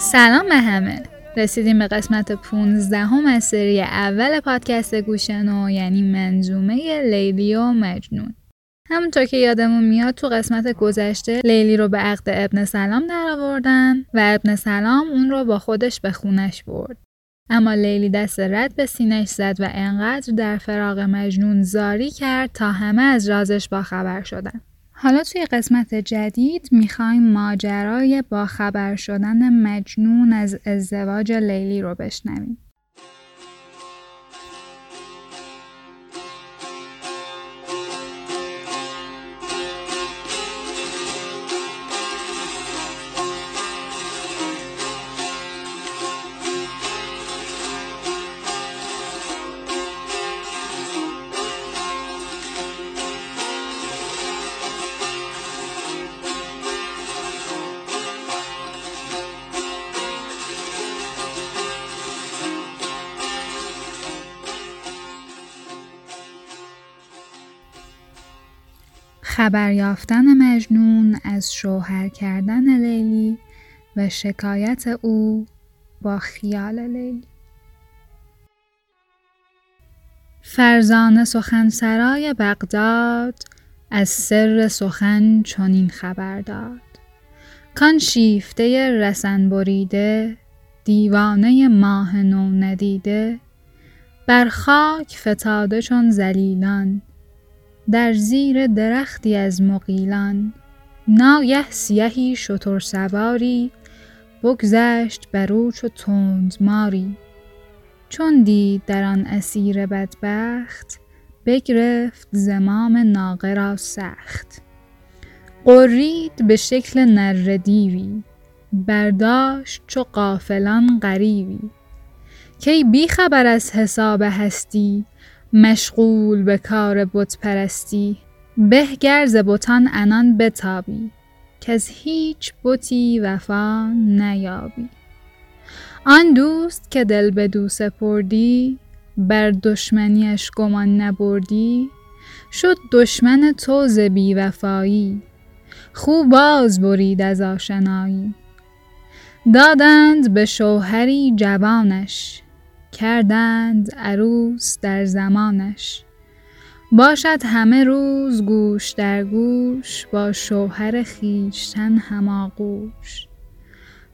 سلام به همه رسیدیم به قسمت 15 هم از سری اول پادکست گوشنو یعنی منظومه لیلی و مجنون همونطور که یادمون میاد تو قسمت گذشته لیلی رو به عقد ابن سلام در آوردن و ابن سلام اون رو با خودش به خونش برد. اما لیلی دست رد به سینش زد و انقدر در فراغ مجنون زاری کرد تا همه از رازش باخبر شدن. حالا توی قسمت جدید می‌خوایم ماجرای باخبر شدن مجنون از ازدواج لیلی رو بشنویم. خبر یافتن مجنون از شوهر کردن لیلی و شکایت او با خیال لیلی. فرزان سخنسرای بغداد از سر سخن چنین خبر داد. کان شیفته رسن بریده دیوانه ماه نو ندیده بر خاک فتاده چون زلیلان در زیر درختی از مقیلان ناگه سیهی شتر سواری بگذشت بر او چو تند ماری. چون دید در آن اسیر بدبخت بگرفت زمام ناقه را سخت. قرید به شکل نر دیوی برداشت چو قافلان غریوی. کی بی خبر از حساب هستی مشغول به کار بت پرستی به ز بتان انان بتابی که از هیچ بتی وفا نیابی. آن دوست که دل به دو سپردی بر دشمنیش گمان نبردی. شد دشمن تو ز بی وفایی خوب باز برید از آشنایی. دادند به شوهری جوانش کردند عروس در زمانش. باشد همه روز گوش در گوش با شوهر خیشتن هماغوش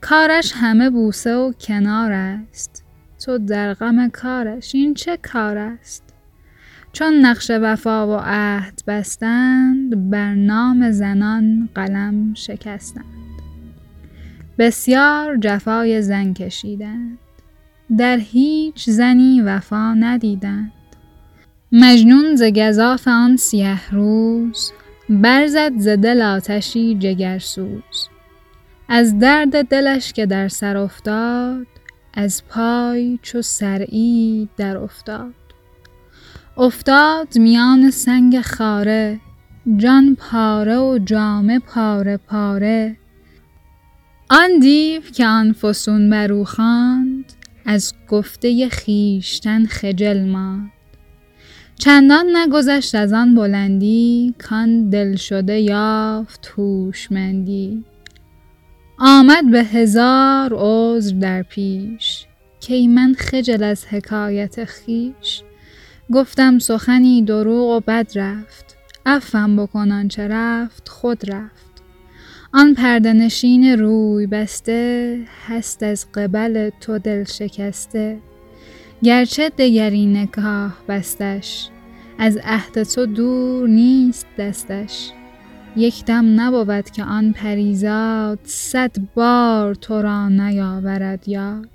کارش همه بوسه و کنار است. تو در غم کارش این چه کار است؟ چون نقش وفا و عهد بستند بر نام زنان قلم شکستند. بسیار جفای زن کشیدند. در هیچ زنی وفا ندیدند. مجنون ز گزاف آن سیه روز برزد ز دل آتشی جگرسوز از درد دلش که در سر افتاد از پای چو سرعی در افتاد. افتاد میان سنگ خاره جان پاره و جامه پاره پاره. آن دیو که آن فسون بر خواند از گفته خیشتن خجل ماند. چندان نگذشت از آن بلندی کان دل شده یافت هوشمندی. آمد به هزار عذر در پیش کی من خجل از حکایت خیش گفتم سخنی دروغ و بد رفت عفوم بکن آنچه رفت خود رفت. آن پردنشین روی بسته هست از قبل تو دل شکسته. گرچه دگری نکاه بستش از عهد تو دور نیست دستش. یک دم نبود که آن پریزاد صد بار تو را نیاورد یاد.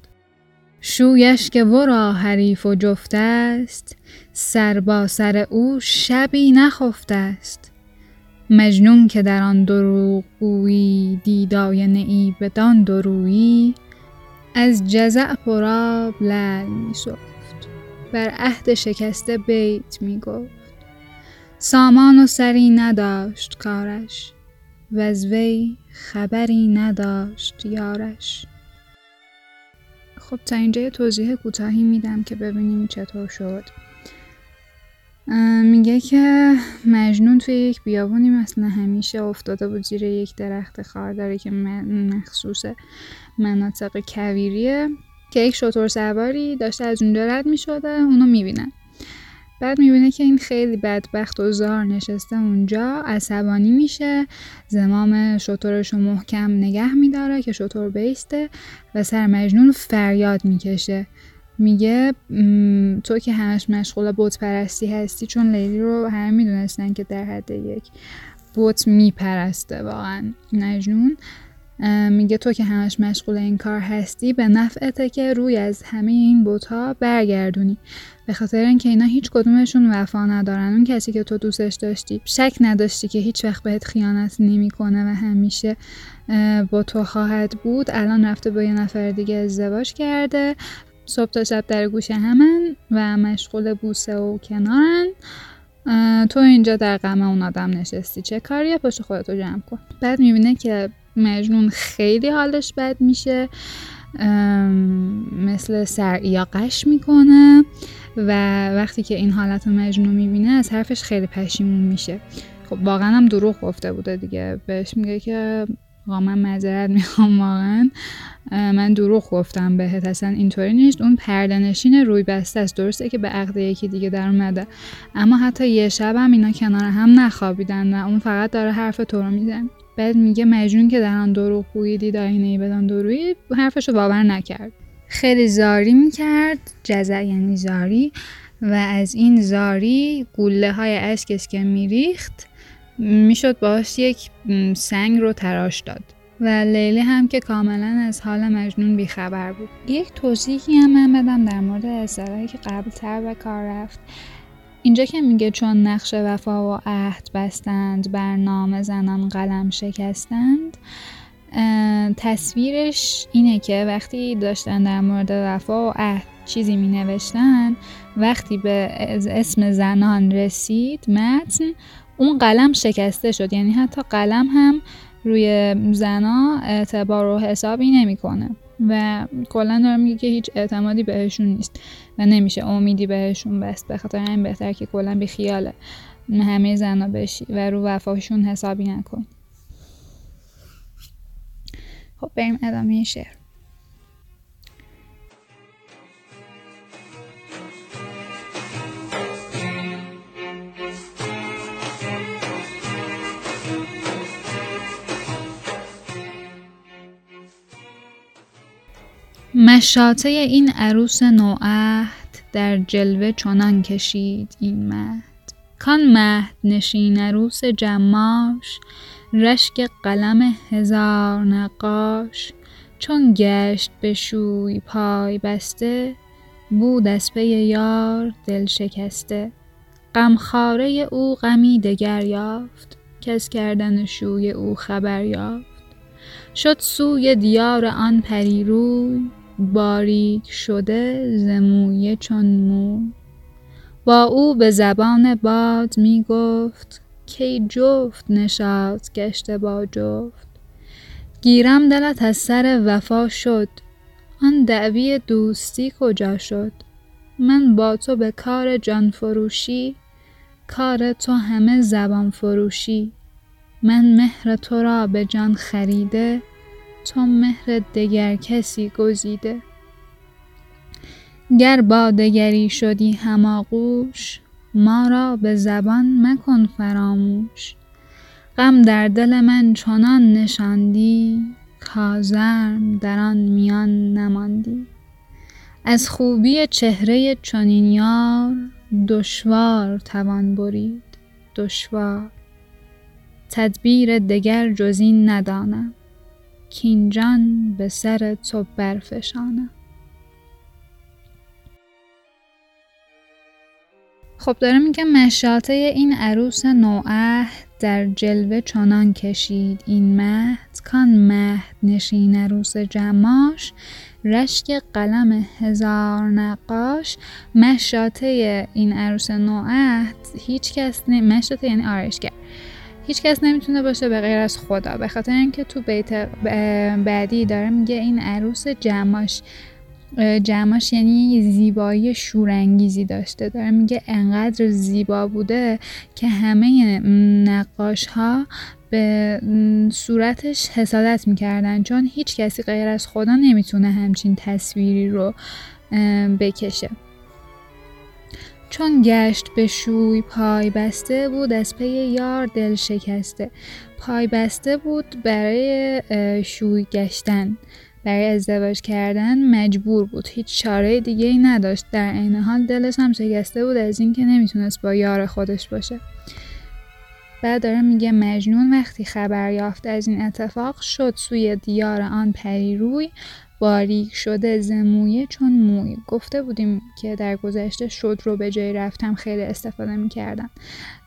شویش که ورا حریف و جفت است سر با سر او شبی نخفته است. مجنون که در آن دروغ گویی ای بدان درویی از جزع پراب لعل می سفت. بر عهد شکسته بیت می گفت. سامان و سری نداشت کارش و از وی خبری نداشت یارش. خب تا اینجا یه توضیح کوتاهی میدم که ببینیم چطور شد. میگه که مجنون توی یک بیابونی مثل همیشه افتاده بود زیر یک درخت خارداری که مخصوص مناطق کویریه که یک شطور سواری داشته از اونجا رد می‌شده اونو می‌بینن بعد می‌بینه که این خیلی بدبخت و زار نشسته اونجا عصبانی میشه زمام شطورش رو محکم نگه میداره که شطور بیسته و سر مجنون فریاد می‌کشه. میگه تو که همش مشغول بوت پرستی هستی چون لیلی رو همه می‌دونستن که در حد یک بوت میپرسته واقعا. مجنون. میگه تو که همش مشغول این کار هستی به نفعته که روی از همه این بوت ها برگردونی. به خاطر اینکه اینا هیچ کدومشون وفا ندارن. اون کسی که تو دوستش داشتی شک نداشتی که هیچ وقت بهت خیانت نمی‌کنه و همیشه با تو خواهد بود. الان رفته با یه نفر دیگه ازدواج کرده. صبح تا شب در گوشه همن و مشغول بوسه و کنارن. تو اینجا در غم اون آدم نشستی. چه کاریه؟ پشت خودتو جمع کن. بعد می‌بینه که مجنون خیلی حالش بد میشه. مثل سر یا قش می‌کنه و وقتی که این حالت مجنون می‌بینه از حرفش خیلی پشیمون میشه. خب واقعا هم دروغ گفته بوده دیگه. بهش میگه که آقا من معذرت می‌خوام واقعا. من دروغ گفتم بهت اصلا اینطوری نیست. اون پردنشین روی بسته است. درسته که به عقد یکی دیگه در اومده. اما حتی یه شب هم اینا کنار هم نخوابیدن و اون فقط داره حرف تو رو میزن بعد میگه مجنون که در آن دروغ گوییدی داینه ای بدان درویی حرفش رو باور نکرد. خیلی زاری می‌کرد. جزع یعنی زاری. و از این زاری گوله های اشکش که میریخت می‌شد باش یک سنگ رو تراش داد. و لیلی هم که کاملا از حال مجنون بیخبر بود. یک توضیحی هم من بدم در مورد اصطلاحی که قبل تر به کار رفت. اینجا که میگه چون نقش وفا و عهد بستند بر نام زنان قلم شکستند تصویرش اینه که وقتی داشتن در مورد وفا و عهد چیزی می نوشتن وقتی به اسم زنان رسید متن اون قلم شکسته شد. یعنی حتی قلم هم روی زنا اعتبار و حسابی نمی‌کنه. و کلا داره میگه که هیچ اعتمادی بهشون نیست و نمیشه امیدی بهشون بست. به خاطر همین بهتر که کلا بی خیاله همه زنا بشی و رو وفاشون حسابی نکن. خب بریم ادامه شعر. مشاطه این عروس نوعهد در جلوه چنان کشید این مهد. کان مهد نشین عروس جماش رشک قلم هزار نقاش. چون گشت به شوی پای بسته بود از پی یار دل شکسته. غمخواره او غمی دگر یافت کس کردن شوی او خبر یافت. شد سوی دیار آن پریروی باریک شده زمویه چون مو. با او به زبان باد می گفت کی جفت نشاد گشته با جفت. گیرم دلت از سر وفا شد آن دعوی دوستی کجا شد؟ من با تو به کار جان فروشی کار تو همه زبان فروشی. من مهر تو را به جان خریده تو مهر دگر کسی گزیده. گر با دگری شدی هماغوش ما را به زبان مکن فراموش. غم در دل من چنان نشاندی کازرم در آن میان نماندی. از خوبی چهره چنین یار دشوار توان برید دشوار. تدبیر دگر جز این ندانم. کینجان به سر تو برفشانم. خب داره میگه مشاطه این عروس نوعه در جلوه چنان کشید. این مهد کان مهد نشین عروس جماش رشک قلم هزار نقاش. مشاطه این عروس نوعهد هیچ کس نه مشاطه یعنی آرشگر هیچ کس نمی‌تونه باشه به غیر از خدا. به خاطر اینکه تو بیت بعدی داره میگه این عروس جماش. جمعش یعنی زیبایی شورانگیزی داشته. داره میگه انقدر زیبا بوده که همه نقاش ها به صورتش حسادت می‌کردن. چون هیچ کسی غیر از خدا نمی‌تونه همچین تصویری رو بکشه. چون گشت به شوی پای بسته بود از پی یار دل شکسته. پای بسته بود برای شوی گشتن. برای ازدواج کردن مجبور بود. هیچ چاره دیگه ای نداشت. در عین حال دلش هم شکسته بود از اینکه نمی‌تونست با یار خودش باشه. بعد داره میگه مجنون وقتی خبر یافت از این اتفاق شد سوی دیار آن پری روی باریک شده زمویه چون موی. گفته بودیم که در گذشته شد رو به جای رفتم خیلی استفاده می‌کردم.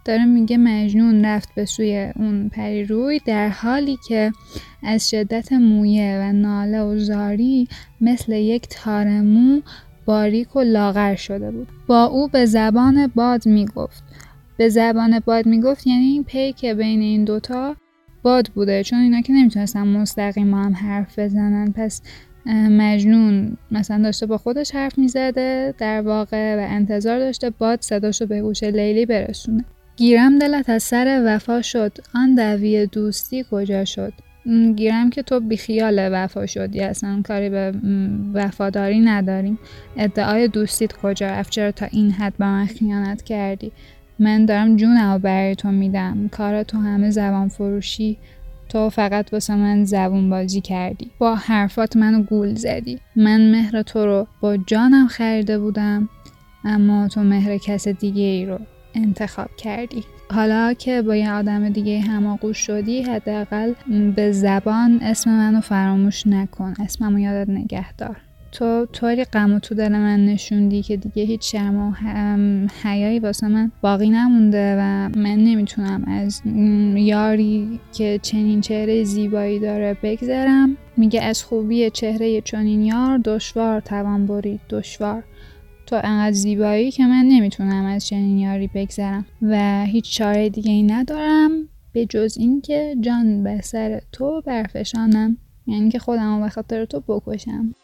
داره میگه مجنون رفت به سوی اون پری روی در حالی که از شدت مویه و ناله و زاری مثل یک تار مو باریک و لاغر شده بود. با او به زبان باد می‌گفت. به زبان باد می‌گفت یعنی این پی که بین این دوتا باد بوده چون اینا که نمی‌تونستن مستقیم هم حرف بزنن. پس مجنون مثلا داشته با خودش حرف می‌زده در واقع و انتظار داشته باد صداشو به گوش لیلی برسونه. گیرم دلت از سر وفا شد. آن دوی دوستی کجا شد؟ گیرم که تو بیخیال وفا شدی. اصلا کاری به وفاداری نداریم. ادعای دوستیت کجا رفت؟ چرا تا این حد به من خیانت کردی؟ من دارم جونم برای تو میدم. کار تو همه زبان فروشی. تو فقط واسه من زبون بازی کردی. با حرفات منو گول زدی. من مهر تو رو با جانم خریده بودم اما تو مهر کس دیگه ای رو انتخاب کردی. حالا که با یه آدم دیگه هماغوش شدی حداقل به زبان اسم منو فراموش نکن. اسممو یادت نگه دار تو طوری غم تو دل من نشوندی که دیگه هیچ شرم و حیایی واسه من باقی نمونده و من نمی‌تونم از یاری که چنین چهره زیبایی داره بگذرم. میگه از خوبی چهره چنین یار دشوار توان برید دشوار. تو انقدر زیبایی که من نمی‌تونم از چنین یاری بگذرم و هیچ چاره دیگه ای ندارم به جز اینکه جان به سر تو برفشانم. یعنی که خودم به خاطر تو بکشم.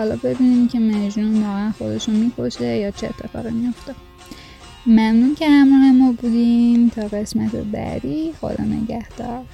حالا ببینیم که مجنون واقعا خودشون می‌کشه یا چه اتفاقی میفته ممنون که همراه ما بودین. تا قسمت بعدی خدا نگهدار.